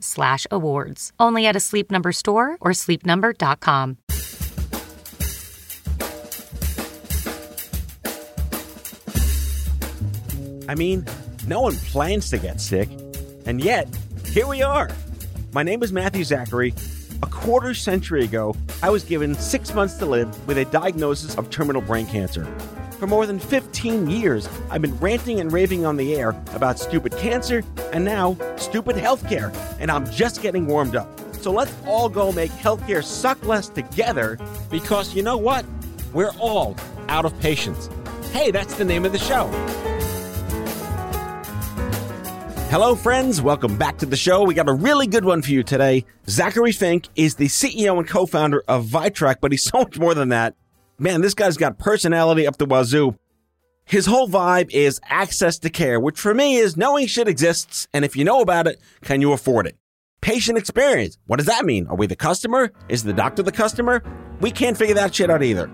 slash awards. Only at a Sleep Number store or sleepnumber.com. I mean, no one plans to get sick, and yet, here we are. My name is Matthew Zachary. A quarter century ago, I was given six months to live with a diagnosis of terminal brain cancer. For more than 15 years, I've been ranting and raving on the air about stupid cancer and now stupid healthcare, and I'm just getting warmed up. So let's all go make healthcare suck less together because you know what? We're all out of patience. Hey, that's the name of the show. Hello, friends. Welcome back to the show. We got a really good one for you today. Zachary Fink is the CEO and co founder of Vytrac, but he's so much more than that. Man, this guy's got personality up the wazoo. His whole vibe is access to care, which for me is knowing shit exists, and if you know about it, can you afford it? Patient experience. What does that mean? Are we the customer? Is the doctor the customer? We can't figure that shit out either.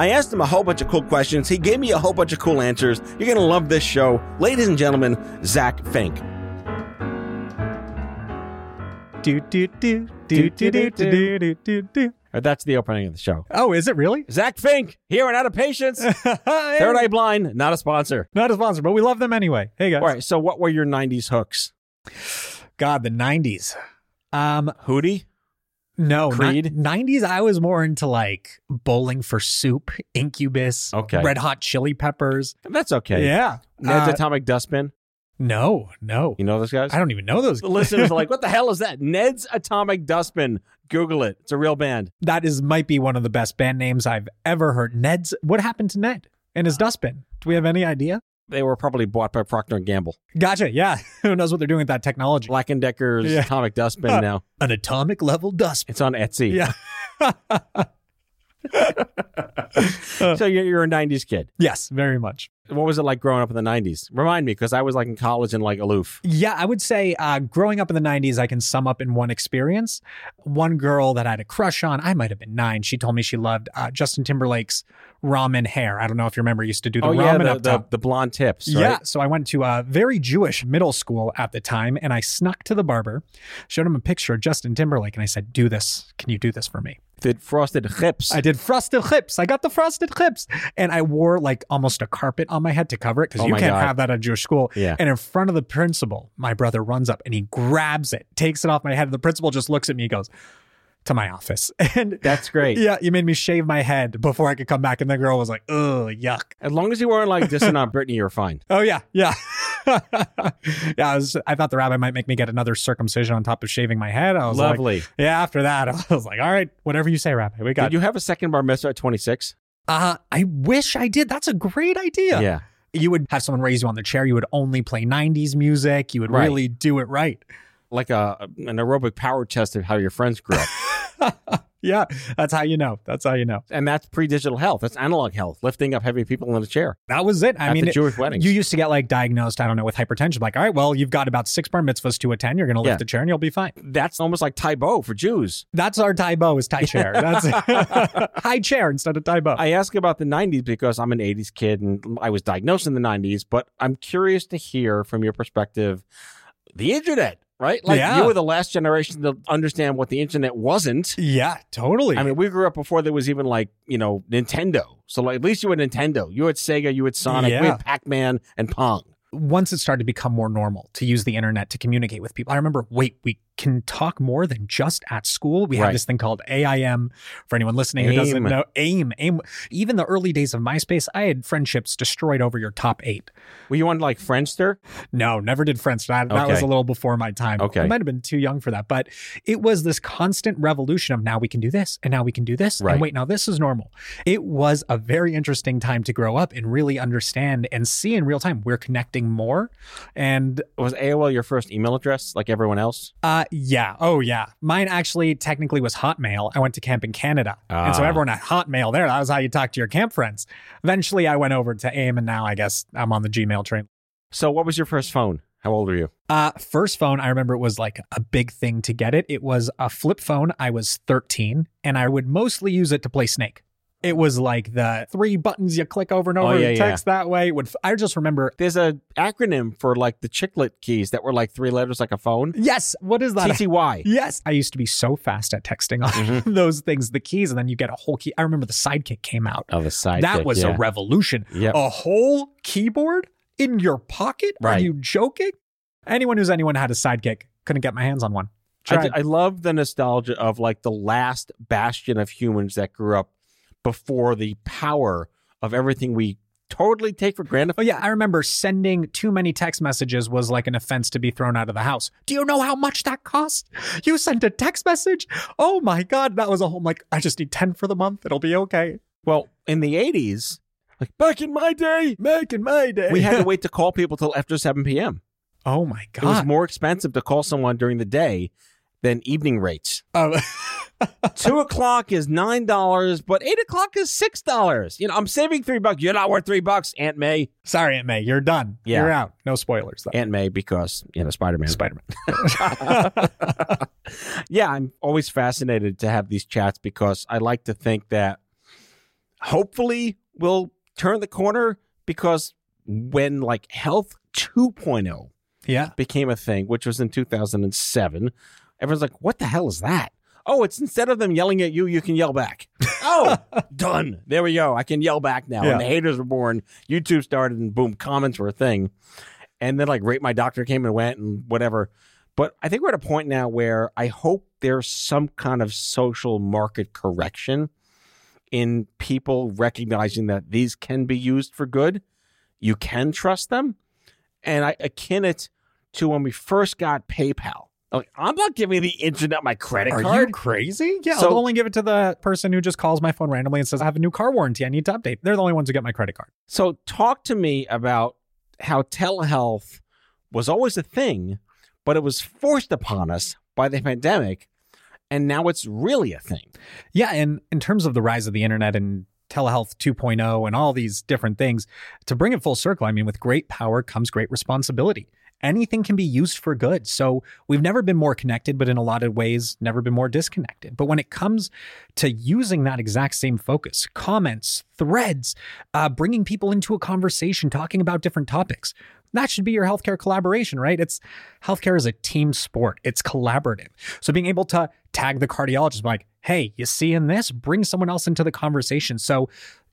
I asked him a whole bunch of cool questions. He gave me a whole bunch of cool answers. You're going to love this show. Ladies and gentlemen, Zach Fink. Do do do do do do do do do do. Or that's the opening of the show. Oh, is it really? Zach Fink, here and out of patience. Third Eye Blind, not a sponsor. Not a sponsor, but we love them anyway. Hey guys. All right, so what were your 90s hooks? God, the '90s. Um, Hootie? No, Creed? '90s. I was more into like Bowling for Soup, Incubus, Okay. Red Hot Chili Peppers. That's okay. Yeah. Ned's Uh, Atomic Dustbin. no, no. You know those guys? I don't even know those. The listeners are like, what the hell is that? Ned's Atomic Dustbin. Google it. It's a real band. That is might be one of the best band names I've ever heard. Ned's. What happened to Ned and his dustbin? Do we have any idea? They were probably bought by Procter and Gamble. Gotcha. Yeah. Who knows what they're doing with that technology? Black and Decker's Yeah. Atomic Dustbin now. An atomic level dustbin. It's on Etsy. Yeah. So you're, you're a 90s kid. yes, very much. What was it like growing up in the 90s? Remind me, because I was like in college and like aloof. Yeah, I would say uh, growing up in the 90s, I can sum up in one experience. One girl that I had a crush on, I might have been nine. She told me she loved uh, Justin Timberlake's ramen hair. I don't know if you remember, he used to do the oh, yeah, the, up the, the blonde tips. Yeah, so I went to a very Jewish middle school at the time and I snuck to the barber, showed him a picture of Justin Timberlake, and I said, Do this. Can you do this for me? The frosted hips. I did frosted hips. I got the frosted hips. And I wore like almost a carpet on my head to cover it because Oh you can't God. have that at Jewish school. Yeah. And in front of the principal, my brother runs up and he grabs it, takes it off my head. The principal just looks at me, goes, to my office. And That's great. yeah, you made me shave my head before I could come back. And the girl was like, ugh, yuck. As long as you weren't like dissing on Britney, you're fine. Oh yeah, yeah, yeah. I was. I thought the rabbi might make me get another circumcision on top of shaving my head. I was like, Lovely. yeah. After that, I was like, all right, whatever you say, rabbi. We got. It. Did you have a second bar mitzvah at 26? Uh, I wish I did. That's a great idea. Yeah. You would have someone raise you on the chair. You would only play 90s music. You would Right. really do it right. Like a an aerobic power test of how your friends grew up. Yeah, that's how you know. That's how you know. and that's pre-digital health. That's analog health, lifting up heavy people in a chair. That was it. I At mean, the Jewish weddings. you used to get like diagnosed, I don't know, with hypertension. Like, all right, well, you've got about six bar mitzvahs to attend. You're going to lift Yeah. the chair and you'll be fine. That's almost like Tae Bo for Jews. That's our Tae Bo is Thai chair. That's high chair instead of Tae Bo. I ask about the 90s because I'm an 80s kid and I was diagnosed in the 90s, but I'm curious to hear from your perspective the internet, right? Like Yeah. you were the last generation to understand what the internet wasn't. yeah, totally. I mean, we grew up before there was even like, you know, Nintendo. So like at least you had Nintendo. You had Sega, you had Sonic, we had Pac-Man and Pong. Once it started to become more normal to use the internet to communicate with people, I remember, wait, we can talk more than just at school. We Right. have this thing called AIM for anyone listening who doesn't know. AIM, AIM. Even the early days of MySpace, I had friendships destroyed over your top eight. Were you on like Friendster? No, never did Friends. That, that was a little before my time. Okay. I might have been too young for that, but it was this constant revolution of now we can do this and now we can do this. Right. And wait, now this is normal. It was a very interesting time to grow up and really understand and see in real time we're connecting more. And Was AOL your first email address like everyone else? uh yeah, oh yeah. Mine actually technically was Hotmail. I went to camp in Canada. And so Ah. everyone had Hotmail there. That was how you talk to your camp friends. Eventually I went over to AIM and now I guess I'm on the Gmail train. So what was your first phone? How old were you? Uh, first phone, I remember it was like a big thing to get it. It was a flip phone. I was 13 and I would mostly use it to play Snake. It was like the three buttons you click over and Oh, over yeah, and yeah. text that way. Would I just remember? There's a acronym for like the chiclet keys that were like three letters like a phone. Yes, what is that? TTY. Yes, I used to be so fast at texting on Mhm. those things, the keys, and then you get a whole key. I remember the Sidekick came out. Oh, the side. that was a revolution. Yep. A whole keyboard in your pocket? Right. Are you joking? Anyone who's anyone had a Sidekick. Couldn't get my hands on one. I, I love the nostalgia of like the last bastion of humans that grew up before the power of everything we totally take for granted. Oh yeah, I remember sending too many text messages was like an offense to be thrown out of the house. Do you know how much that cost? You sent a text message? Oh my god, that was a whole like I just need 10 for the month. It'll be okay. Well, in the 80s, like back in my day, Back in my day. we had to wait to call people till after 7 p.m. Oh my god. It was more expensive to call someone during the day than evening rates. Um, two o'clock is nine dollars, but eight o'clock is six dollars. You know, I'm saving three bucks. You're not worth three bucks, Aunt May. sorry, Aunt May, you're done. Yeah. You're out. No spoilers though. Aunt May, because you know Spider Man. Spider-Man. yeah, I'm always fascinated to have these chats because I like to think that hopefully we'll turn the corner because when like Health 2.0 yeah. became a thing, which was in 2007, everyone's like, what the hell is that? Oh, it's instead of them yelling at you, you can yell back. Oh, done. There we go. I can yell back now. Yeah. And the haters were born. YouTube started, and boom, comments were a thing. And then, like, Rate My Doctor came and went and whatever. But I think we're at a point now where I hope there's some kind of social market correction in people recognizing that these can be used for good. You can trust them. And I akin it to when we first got PayPal. Like, I'm not giving the internet my credit card. Are card. you crazy? Yeah, So- I'll only give it to the person who just calls my phone randomly and says, I have a new car warranty. I need to update. They're the only ones who get my credit card. So, talk to me about how telehealth was always a thing, but it was forced upon us by the pandemic, and now it's really a thing. Yeah, and in terms of the rise of the internet and telehealth 2.0 and all these different things, to bring it full circle, I mean, with great power comes great responsibility. Anything can be used for good. So we've never been more connected, but in a lot of ways, never been more disconnected. But when it comes to using that exact same focus, comments, threads, uh, bringing people into a conversation, talking about different topics, that should be your healthcare collaboration, right? It's healthcare is a team sport. It's collaborative. So being able to tag the cardiologist, like, hey, you seeing this? Bring someone else into the conversation. So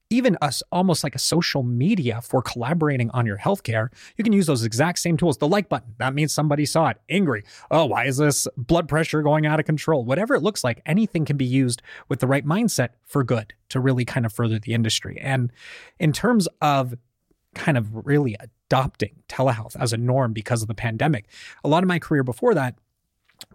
even us almost like a social media for collaborating on your healthcare, you can use those exact same tools. The like button, that means somebody saw it, angry. Oh, why is this blood pressure going out of control? Whatever it looks like, anything can be used with the right mindset for good to really kind of further the industry. And in terms of kind of really adopting telehealth as a norm because of the pandemic, a lot of my career before that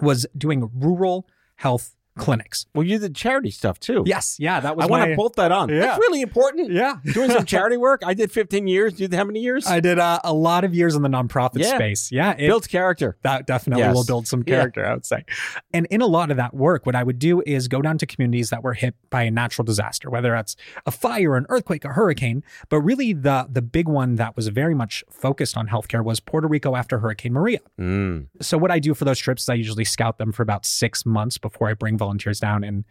was doing rural health clinics. Well, you did charity stuff too. Yes, yeah, that was I want to bolt that on. Yeah. That's really important. Yeah. Doing some charity work. I did 15 years. You did how many years? I did uh, a lot of years in the nonprofit Yeah. space. Yeah, it, Built character. that definitely Yes. will build some Yeah. character, I would say. And in a lot of that work, what I would do is go down to communities that were hit by a natural disaster, whether that's a fire, an earthquake, a hurricane. But really, the the big one that was very much focused on healthcare was Puerto Rico after Hurricane Maria. Mm. So what I do for those trips is I usually scout them for about six months before I bring volunteers down, and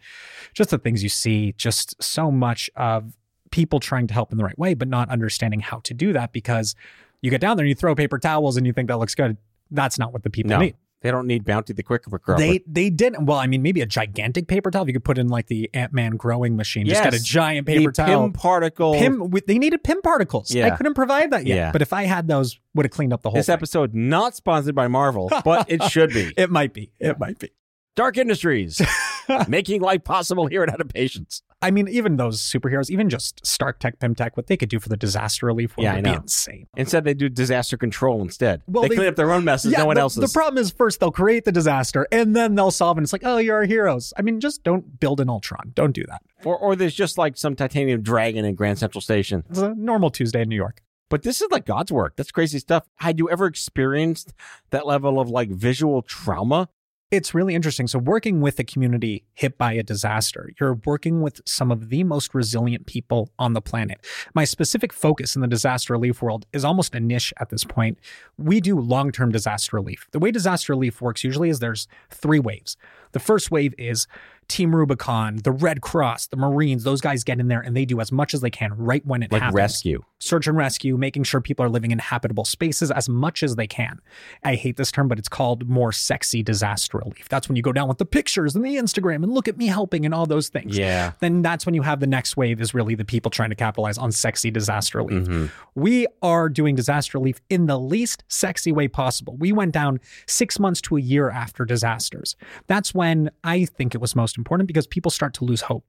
just the things you see, just so much of people trying to help in the right way, but not understanding how to do that because you get down there and you throw paper towels and you think that looks good. That's not what the people No. need. They don't need Bounty the Quick of Quicker. They they didn't. Well, I mean, maybe a gigantic paper towel. You could put in like the Ant Man growing machine. Just got a giant paper the towel. Pym particle. Pym, they needed Pym particles. I couldn't provide that yet. Yeah. But if I had those, would have cleaned up the whole This thing. episode not sponsored by Marvel, but it should be. It might be. It might be. Dark Industries, making life possible here at Out of Patience. I mean, even those superheroes, even just Stark Tech, Pym Tech, what they could do for the disaster relief Yeah, would be insane. Instead, they do disaster control instead. Well, they, they- clean up their own messes. no one the, else's. The problem is first they'll create the disaster and then they'll solve it. And it's like, oh, you're our heroes. I mean, just don't build an Ultron. Don't do that. or, or there's just like some titanium dragon in Grand Central Station. It's a normal Tuesday in New York. But this is like God's work. That's crazy stuff. Had you ever experienced that level of like visual trauma? It's really interesting. So, working with a community hit by a disaster, you're working with some of the most resilient people on the planet. My specific focus in the disaster relief world is almost a niche at this point. We do long term disaster relief. The way disaster relief works usually is there's three waves. The first wave is Team Rubicon, the Red Cross, the Marines, those guys get in there and they do as much as they can right when it happens. Like happens rescue. search and rescue, making sure people are living in habitable spaces as much as they can. I hate this term, but it's called more sexy disaster relief. That's when you go down with the pictures and the Instagram and look at me helping and all those things. Yeah. Then that's when you have the next wave is really the people trying to capitalize on sexy disaster relief. Mm-hmm. We are doing disaster relief in the least sexy way possible. We went down six months to a year after disasters. That's when I think it was most important because people start to lose hope.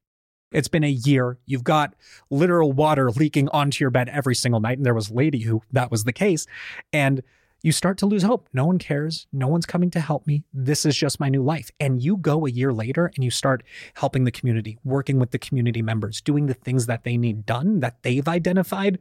It's been a year. You've got literal water leaking onto your bed every single night. And there was a lady who that was the case. And you start to lose hope. No one cares. No one's coming to help me. This is just my new life. And you go a year later and you start helping the community, working with the community members, doing the things that they need done that they've identified.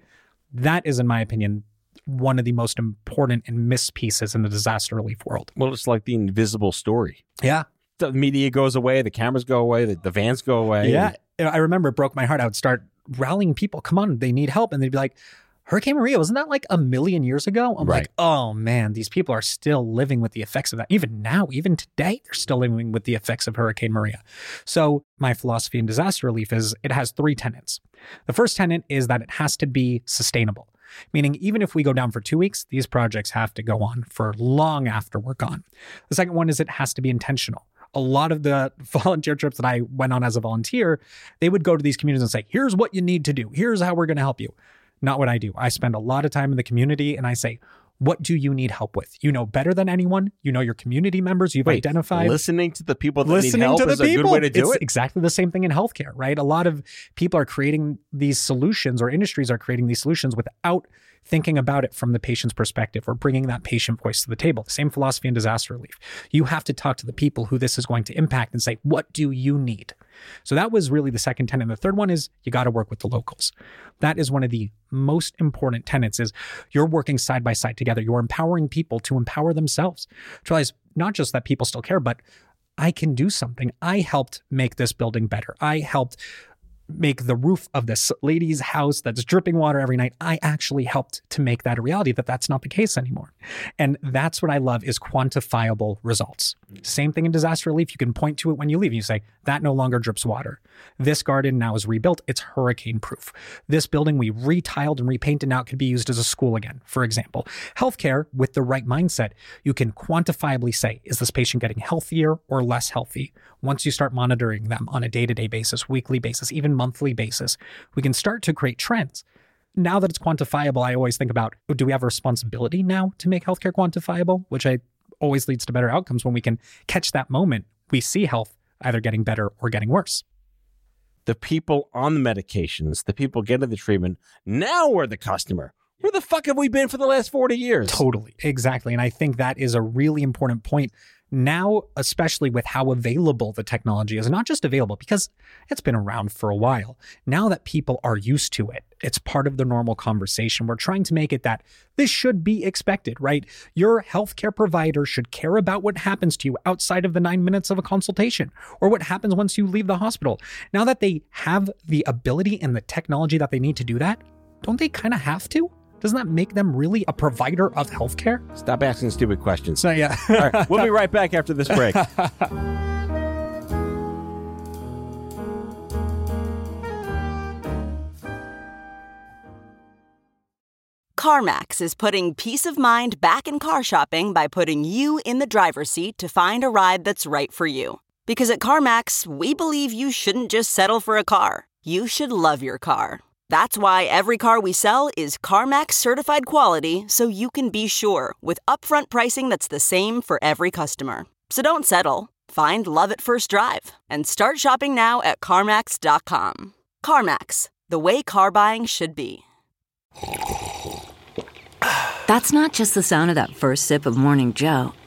That is, in my opinion, one of the most important and missed pieces in the disaster relief world. Well, it's like the invisible story. Yeah. The media goes away, the cameras go away, the, the vans go away. Yeah. I remember it broke my heart. I would start rallying people. Come on, they need help. And they'd be like, Hurricane Maria, wasn't that like a million years ago? I'm Right. like, oh man, these people are still living with the effects of that. Even now, even today, they're still living with the effects of Hurricane Maria. So, my philosophy in disaster relief is it has three tenets. The first tenet is that it has to be sustainable, meaning even if we go down for two weeks, these projects have to go on for long after we're gone. The second one is it has to be intentional. A lot of the volunteer trips that I went on as a volunteer, they would go to these communities and say, here's what you need to do. Here's how we're going to help you. Not what I do. I spend a lot of time in the community and I say, what do you need help with? You know better than anyone. You know your community members you've Wait, identified listening to the people that listening need help to the is people. a good way to do it's it. exactly the same thing in healthcare, right? A lot of people are creating these solutions, or industries are creating these solutions without thinking about it from the patient's perspective or bringing that patient voice to the table. The same philosophy in disaster relief. You have to talk to the people who this is going to impact and say, what do you need? So that was really the second tenet. The third one is you got to work with the locals. That is one of the most important tenets is you're working side by side together. You're empowering people to empower themselves. To realize not just that people still care, but I can do something. I helped make this building better. I helped make the roof of this lady's house that's dripping water every night. I actually helped to make that a reality that that's not the case anymore. And that's what I love is quantifiable results. Same thing in disaster relief. You can point to it when you leave. and You say, that no longer drips water. This garden now is rebuilt. It's hurricane proof. This building we retiled and repainted now it could be used as a school again, for example. Healthcare with the right mindset, you can quantifiably say, is this patient getting healthier or less healthy? Once you start monitoring them on a day to day basis, weekly basis, even monthly basis, we can start to create trends. Now that it's quantifiable, I always think about oh, do we have a responsibility now to make healthcare quantifiable, which I always leads to better outcomes when we can catch that moment we see health either getting better or getting worse. the people on the medications, the people getting the treatment, now we're the customer. Where the fuck have we been for the last 40 years? Totally. Exactly. And I think that is a really important point now, especially with how available the technology is, not just available because it's been around for a while. Now that people are used to it, it's part of the normal conversation. We're trying to make it that this should be expected, right? Your healthcare provider should care about what happens to you outside of the nine minutes of a consultation or what happens once you leave the hospital. Now that they have the ability and the technology that they need to do that, don't they kind of have to? Doesn't that make them really a provider of healthcare? Stop asking stupid questions. So yeah. All right, we'll be right back after this break. CarMax is putting peace of mind back in car shopping by putting you in the driver's seat to find a ride that's right for you. Because at CarMax, we believe you shouldn't just settle for a car, you should love your car. That's why every car we sell is CarMax certified quality so you can be sure with upfront pricing that's the same for every customer. So don't settle. Find love at first drive and start shopping now at CarMax.com. CarMax, the way car buying should be. That's not just the sound of that first sip of Morning Joe.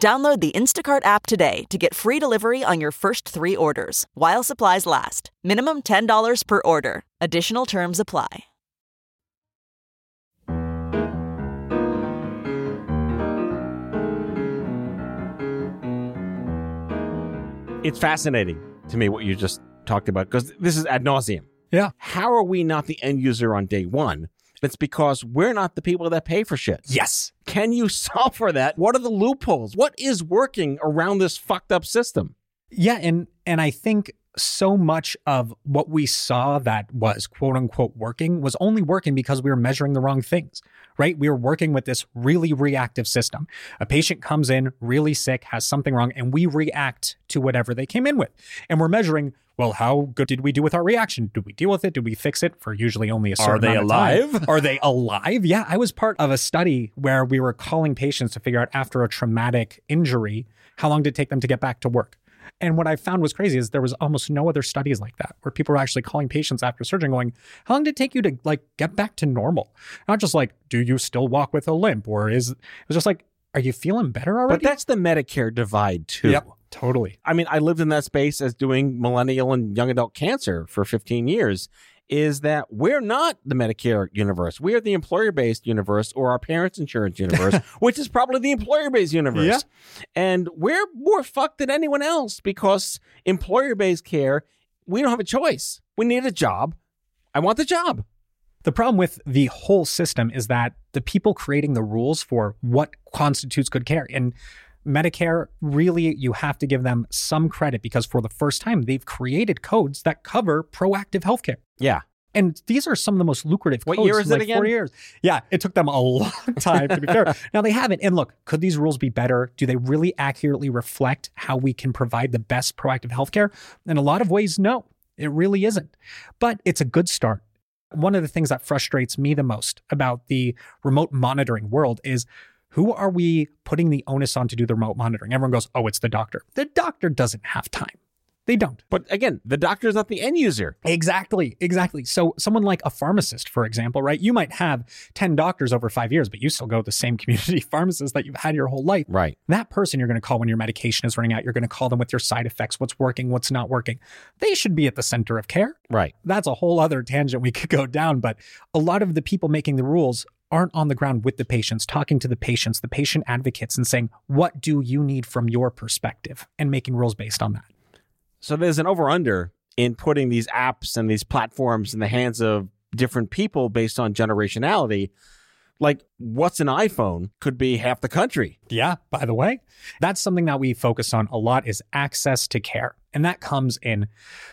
Download the Instacart app today to get free delivery on your first three orders while supplies last. Minimum $10 per order. Additional terms apply. It's fascinating to me what you just talked about because this is ad nauseum. Yeah. How are we not the end user on day one? It's because we're not the people that pay for shit. Yes. Can you solve for that? What are the loopholes? What is working around this fucked up system? Yeah, and and I think so much of what we saw that was quote unquote working was only working because we were measuring the wrong things, right? We were working with this really reactive system. A patient comes in really sick, has something wrong, and we react to whatever they came in with. And we're measuring, well, how good did we do with our reaction? Did we deal with it? Did we fix it for usually only a certain Are they amount of time? alive? Are they alive? Yeah, I was part of a study where we were calling patients to figure out after a traumatic injury, how long did it take them to get back to work? And what I found was crazy is there was almost no other studies like that where people were actually calling patients after surgery going, how long did it take you to like get back to normal? Not just like, do you still walk with a limp? Or is it was just like, are you feeling better already? But that's the Medicare divide too. Yep, totally. I mean, I lived in that space as doing millennial and young adult cancer for 15 years. Is that we're not the Medicare universe. We are the employer based universe or our parents' insurance universe, which is probably the employer based universe. Yeah. And we're more fucked than anyone else because employer based care, we don't have a choice. We need a job. I want the job. The problem with the whole system is that the people creating the rules for what constitutes good care and Medicare, really, you have to give them some credit because for the first time, they've created codes that cover proactive healthcare. Yeah. And these are some of the most lucrative What codes. year is it again? 40 years. Yeah, it took them a long time to be fair. Now they haven't. And look, could these rules be better? Do they really accurately reflect how we can provide the best proactive healthcare? In a lot of ways, no, it really isn't. But it's a good start. One of the things that frustrates me the most about the remote monitoring world is who are we putting the onus on to do the remote monitoring? Everyone goes, oh, it's the doctor. The doctor doesn't have time. They don't. But again, the doctor is not the end user. Exactly, exactly. So, someone like a pharmacist, for example, right? You might have 10 doctors over five years, but you still go to the same community pharmacist that you've had your whole life. Right. That person you're going to call when your medication is running out. You're going to call them with your side effects, what's working, what's not working. They should be at the center of care. Right. That's a whole other tangent we could go down. But a lot of the people making the rules aren't on the ground with the patients, talking to the patients, the patient advocates, and saying, what do you need from your perspective? And making rules based on that. So there's an over under in putting these apps and these platforms in the hands of different people based on generationality. Like, what's an iPhone could be half the country. Yeah, by the way, that's something that we focus on a lot is access to care. And that comes in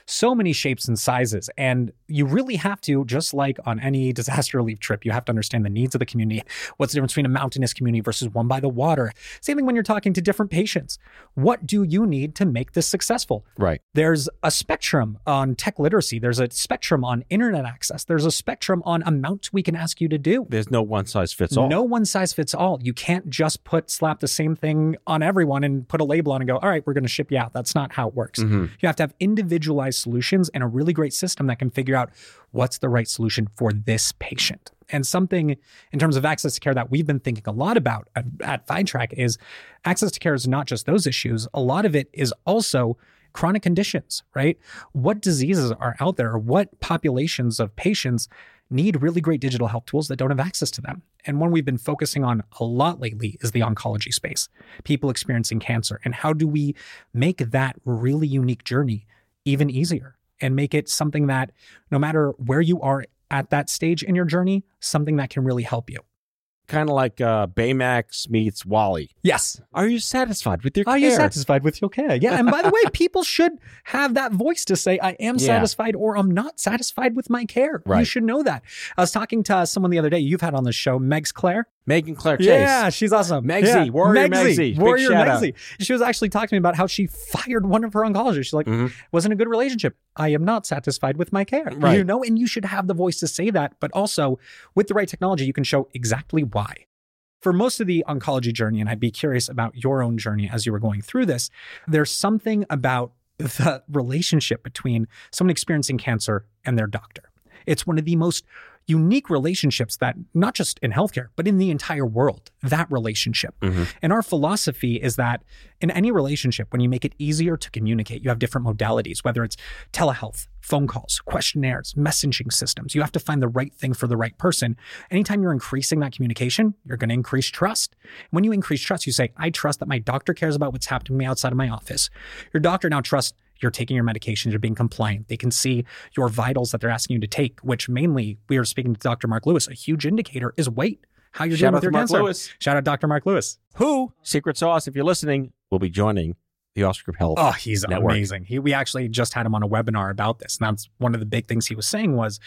so many shapes and sizes. And you really have to, just like on any disaster relief trip, you have to understand the needs of the community. What's the difference between a mountainous community versus one by the water? Same thing when you're talking to different patients. What do you need to make this successful? Right. There's a spectrum on tech literacy. There's a spectrum on internet access. There's a spectrum on amounts we can ask you to do. There's no one size fits all. No one size fits all. You can't just put slap the same thing on everyone and put a label on and go, all right, we're going to ship you out. That's not how it works. Mm-hmm. Mm-hmm. You have to have individualized solutions and a really great system that can figure out what's the right solution for this patient. And something in terms of access to care that we've been thinking a lot about at, at Vytrac is access to care is not just those issues. A lot of it is also chronic conditions, right? What diseases are out there? What populations of patients need really great digital health tools that don't have access to them? And one we've been focusing on a lot lately is the oncology space, people experiencing cancer. And how do we make that really unique journey even easier and make it something that no matter where you are at that stage in your journey, something that can really help you? Kind of like uh, Baymax meets WALL-E. Yes. Are you satisfied with your care? Are care? you satisfied with your care? Yeah. And by the way, people should have that voice to say, I am Yeah. satisfied or I'm not satisfied with my care. You should know that. I was talking to someone the other day you've had on the show, Megs Claire. Megan Claire Chase. Yeah, she's awesome. Megsy, Yeah. Warrior Megsy. Big Warrior. Megsy. She was actually talking to me about how she fired one of her oncologists. She's like, Mhm. wasn't a good relationship. I am not satisfied with my care. Right. You know, and you should have the voice to say that, but also with the right technology, you can show exactly why. For most of the oncology journey, and I'd be curious about your own journey as you were going through this, there's something about the relationship between someone experiencing cancer and their doctor. It's one of the most unique relationships that not just in healthcare, but in the entire world, that relationship. Mm-hmm. And our philosophy is that in any relationship, when you make it easier to communicate, you have different modalities, whether it's telehealth, phone calls, questionnaires, messaging systems. You have to find the right thing for the right person. Anytime you're increasing that communication, you're going to increase trust. When you increase trust, you say, I trust that my doctor cares about what's happening to me outside of my office. Your doctor now trusts you're taking your medications, you're being compliant. They can see your vitals that they're asking you to take, which mainly we are speaking to Dr. Mark Lewis. A huge indicator is weight. How you're Shout doing with your Mark cancer. Lewis. Shout out Dr. Mark Lewis. Who, Secret Sauce, if you're listening, will be joining the Oscar Group Health. Oh, he's Network. amazing. He, we actually just had him on a webinar about this. And that's one of the big things he was saying was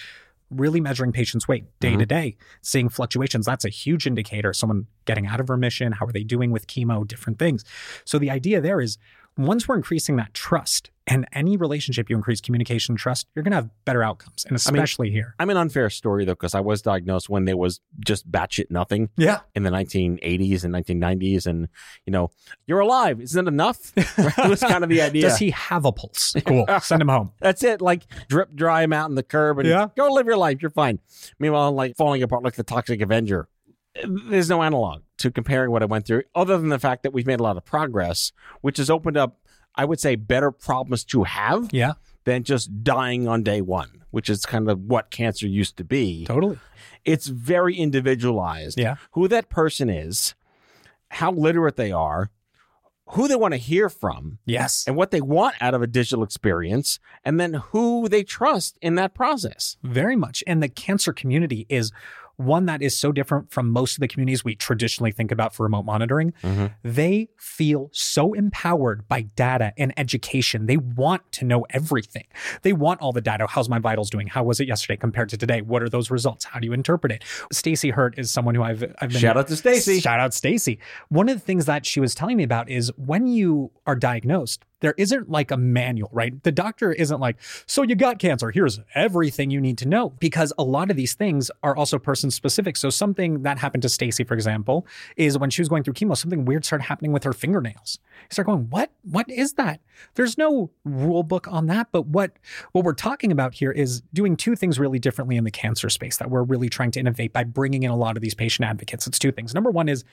really measuring patients' weight day mm-hmm. to day, seeing fluctuations. That's a huge indicator. Someone getting out of remission, how are they doing with chemo, different things. So the idea there is once we're increasing that trust and any relationship you increase communication and trust, you're going to have better outcomes. And mean- especially here. I'm an unfair story though, because I was diagnosed when there was just batshit nothing Yeah. in the 1980s and 1990s, and you know, you're alive. Isn't it enough? That was kind of the idea. Does he have a pulse? Cool. Send him home. That's it. Like drip dry him out in the curb and Yeah. go live your life. You're fine. Meanwhile, I'm like falling apart like the Toxic Avenger. There's no analog to comparing what I went through, other than the fact that we've made a lot of progress, which has opened up, I would say, better problems to have Yeah, than just dying on day one, which is kind of what cancer used to be. totally. It's very individualized. Yeah. Who that person is, how literate they are, who they want to hear from, Yes. and what they want out of a digital experience, and then who they trust in that process. Very much. And the cancer community is one that is so different from most of the communities we traditionally think about for remote monitoring. Mm-hmm. They feel so empowered by data and education. They want to know everything. They want all the data. How's my vitals doing? How was it yesterday compared to today? What are those results? How do you interpret it? Stacy Hurt is someone who I've, I've been Shout out to Stacy. Shout out Stacy. One of the things that she was telling me about is when you are diagnosed, there isn't like a manual, right? The doctor isn't like, so you got cancer. Here's everything you need to know because a lot of these things are also person specific. So something that happened to Stacy, for example, is when she was going through chemo, something weird started happening with her fingernails. You start going, what? What is that? There's no rule book on that. But what what we're talking about here is doing two things really differently in the cancer space that we're really trying to innovate by bringing in a lot of these patient advocates. It's two things. Number one is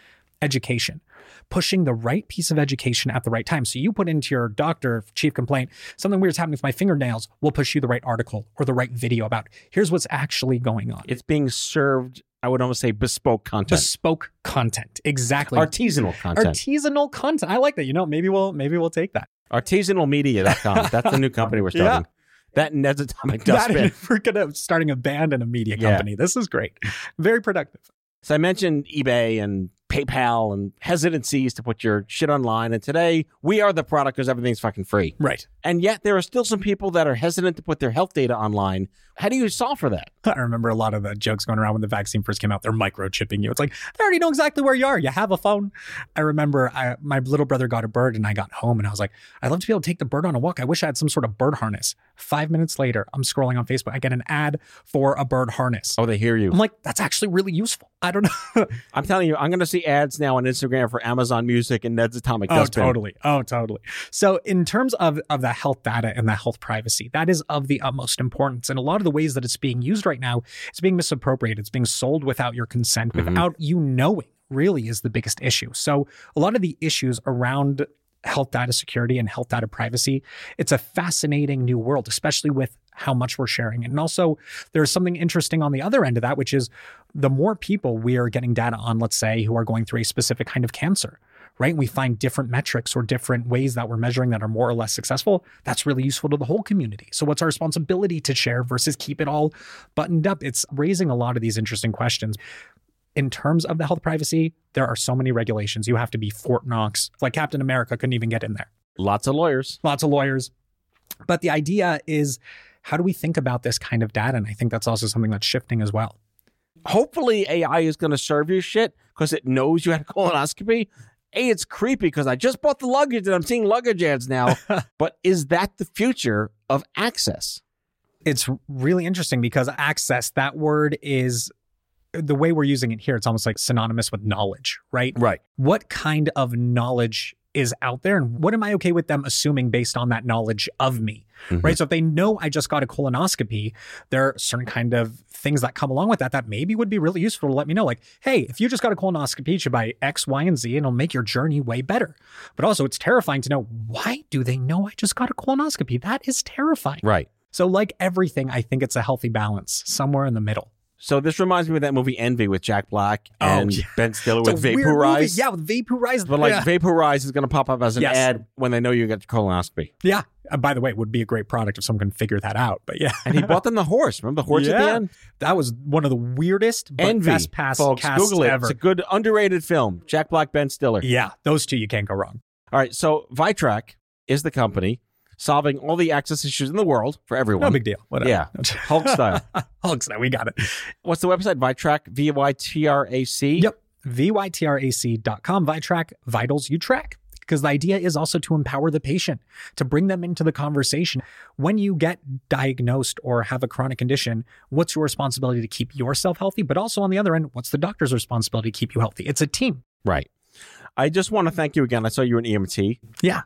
education, pushing the right piece of education at the right time. So you put into your doctor chief complaint, something weird's happening with my fingernails, we'll push you the right article or the right video about here's what's actually going on. It's being served, I would almost say, bespoke content, Bespoke content. Exactly. artisanal content. Artisanal content. I like that. You know, maybe we'll maybe we'll take that. Artisanalmedia.com. That's the new company we're Yeah. starting. That and Atomic Dustbin. we're gonna starting a band and a media Yeah. company. This is great. Very productive. So I mentioned eBay and PayPal and hesitancies to put your shit online. And today we are the product because everything's fucking free. Right. And yet there are still some people that are hesitant to put their health data online. How do you solve for that? I remember a lot of the jokes going around when the vaccine first came out. They're microchipping you. It's like they already know exactly where you are. You have a phone. I remember I, my little brother got a bird, and I got home, and I was like, I'd love to be able to take the bird on a walk. I wish I had some sort of bird harness. Five minutes later, I'm scrolling on Facebook. I get an ad for a bird harness. Oh, they hear you. I'm like, that's actually really useful. I don't know. I'm telling you, I'm going to see ads now on Instagram for Amazon Music and Ned's Atomic Oh, Dustbin. totally. Oh, totally. So, in terms of of the health data and the health privacy, that is of the utmost importance. And a lot of the ways that it's being used right now, it's being misappropriated. It's being sold without your consent, Mhm. without you knowing. Really, is the biggest issue. So, a lot of the issues around health data security and health data privacy, it's a fascinating new world, especially with how much we're sharing. And also, there's something interesting on the other end of that, which is the more people we are getting data on, let's say, who are going through a specific kind of cancer, right? We find different metrics or different ways that we're measuring that are more or less successful. That's really useful to the whole community. So, what's our responsibility to share versus keep it all buttoned up? It's raising a lot of these interesting questions. In terms of the health privacy, there are so many regulations. You have to be Fort Knox. Like Captain America couldn't even get in there. Lots of lawyers. Lots of lawyers. But the idea is how do we think about this kind of data? And I think that's also something that's shifting as well. Hopefully, AI is going to serve you shit because it knows you had a colonoscopy. A, it's creepy because I just bought the luggage and I'm seeing luggage ads now. but is that the future of access? It's really interesting because access, that word is the way we're using it here, it's almost like synonymous with knowledge, right? Right. What kind of knowledge is out there and what am I okay with them assuming based on that knowledge of me? Mhm. Right. So if they know I just got a colonoscopy, there are certain kind of things that come along with that that maybe would be really useful to let me know. Like, hey, if you just got a colonoscopy, you should buy X, Y, and Z, and it'll make your journey way better. But also it's terrifying to know why do they know I just got a colonoscopy? That is terrifying. Right. So, like everything, I think it's a healthy balance somewhere in the middle. So this reminds me of that movie Envy with Jack Black Oh, and yeah. Ben Stiller It's with. Vaporize. Yeah, with Vaporize. But like yeah. Vaporize is going to pop up as an Yes. ad when they know you got your colonoscopy. yeah. Uh, by the way, it would be a great product if someone can figure that out. But yeah, And he bought them the horse. Remember the horse at the end? that was one of the weirdest but Envy. best pass folks, casts Google it. ever. It's a good underrated film. Jack Black, Ben Stiller. yeah, those two you can't go wrong. All right. So Vytrac is the company solving all the access issues in the world for everyone. No big deal. Whatever. Yeah. Hulk style. Hulk style. We got it. What's the website? Vytrac, V Y T R A C. Yep. VYTRAC.com, Vytrac, vitals you track. Because the idea is also to empower the patient, to bring them into the conversation. When you get diagnosed or have a chronic condition, what's your responsibility to keep yourself healthy? But also on the other end, what's the doctor's responsibility to keep you healthy? It's a team. Right. I just want to thank you again. I saw you in EMT. Yeah.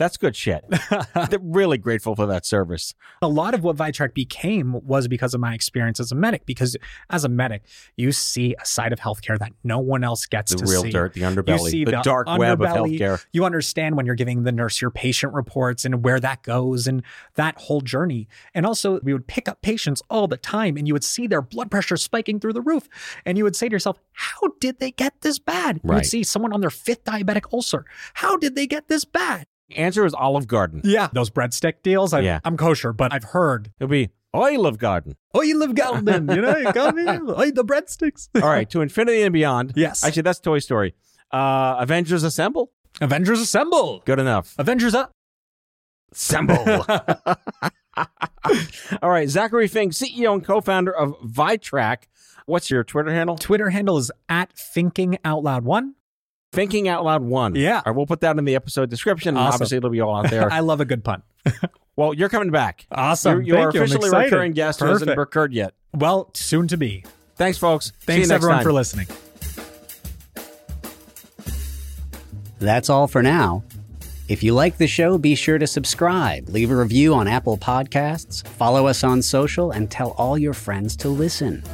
That's good shit. They're really grateful for that service. A lot of what Vytrac became was because of my experience as a medic. Because as a medic, you see a side of healthcare that no one else gets The to real see. dirt, the You underbelly, see the, dark web of healthcare. You understand when you're giving the nurse your patient reports and where that goes and that whole journey. And also, we would pick up patients all the time and you would see their blood pressure spiking through the roof. And you would say to yourself, How did they get this bad? You'd see someone on their fifth diabetic ulcer. How did they get this bad? Answer is Olive Garden. Yeah. Those breadstick deals, I, Yeah. I'm kosher, but I've heard, It'll be Olive Garden. Olive Garden, you know, you got me. The breadsticks. All right, to infinity and beyond. Yes. Actually, that's Toy Story. Uh, Avengers Assemble. Avengers Assemble. Good enough. Avengers up. Assemble. All right, Zachary Fink, CEO and co-founder of Vytrac. What's your Twitter handle? Twitter handle is at thinking out loud one. Thinking Out Loud One. Yeah. All right, we'll put that in the episode description, and Awesome. obviously it'll be all out there. I love a good pun. well, you're coming back. Awesome. You're, you are Thank you. I'm officially a excited. recurring guest who hasn't Perfect. recurred yet. Well, soon to be. Thanks, folks. See you Thanks next everyone time. for listening. That's all for now. If you like the show, be sure to subscribe, leave a review on Apple Podcasts, follow us on social, and tell all your friends to listen.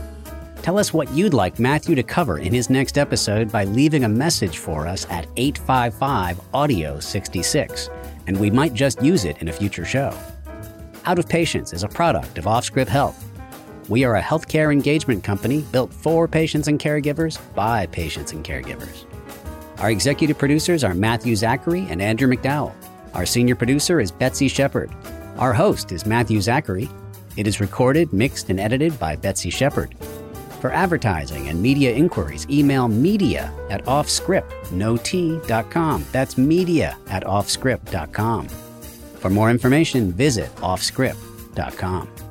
Tell us what you'd like Matthew to cover in his next episode by leaving a message for us at 855 Audio 66, and we might just use it in a future show. Out of Patience is a product of Offscript Health. We are a healthcare engagement company built for patients and caregivers by patients and caregivers. Our executive producers are Matthew Zachary and Andrew McDowell. Our senior producer is Betsy Shepard. Our host is Matthew Zachary. It is recorded, mixed, and edited by Betsy Shepard. For advertising and media inquiries, email media at offscript.com. That's media at offscript.com. For more information, visit offscript.com.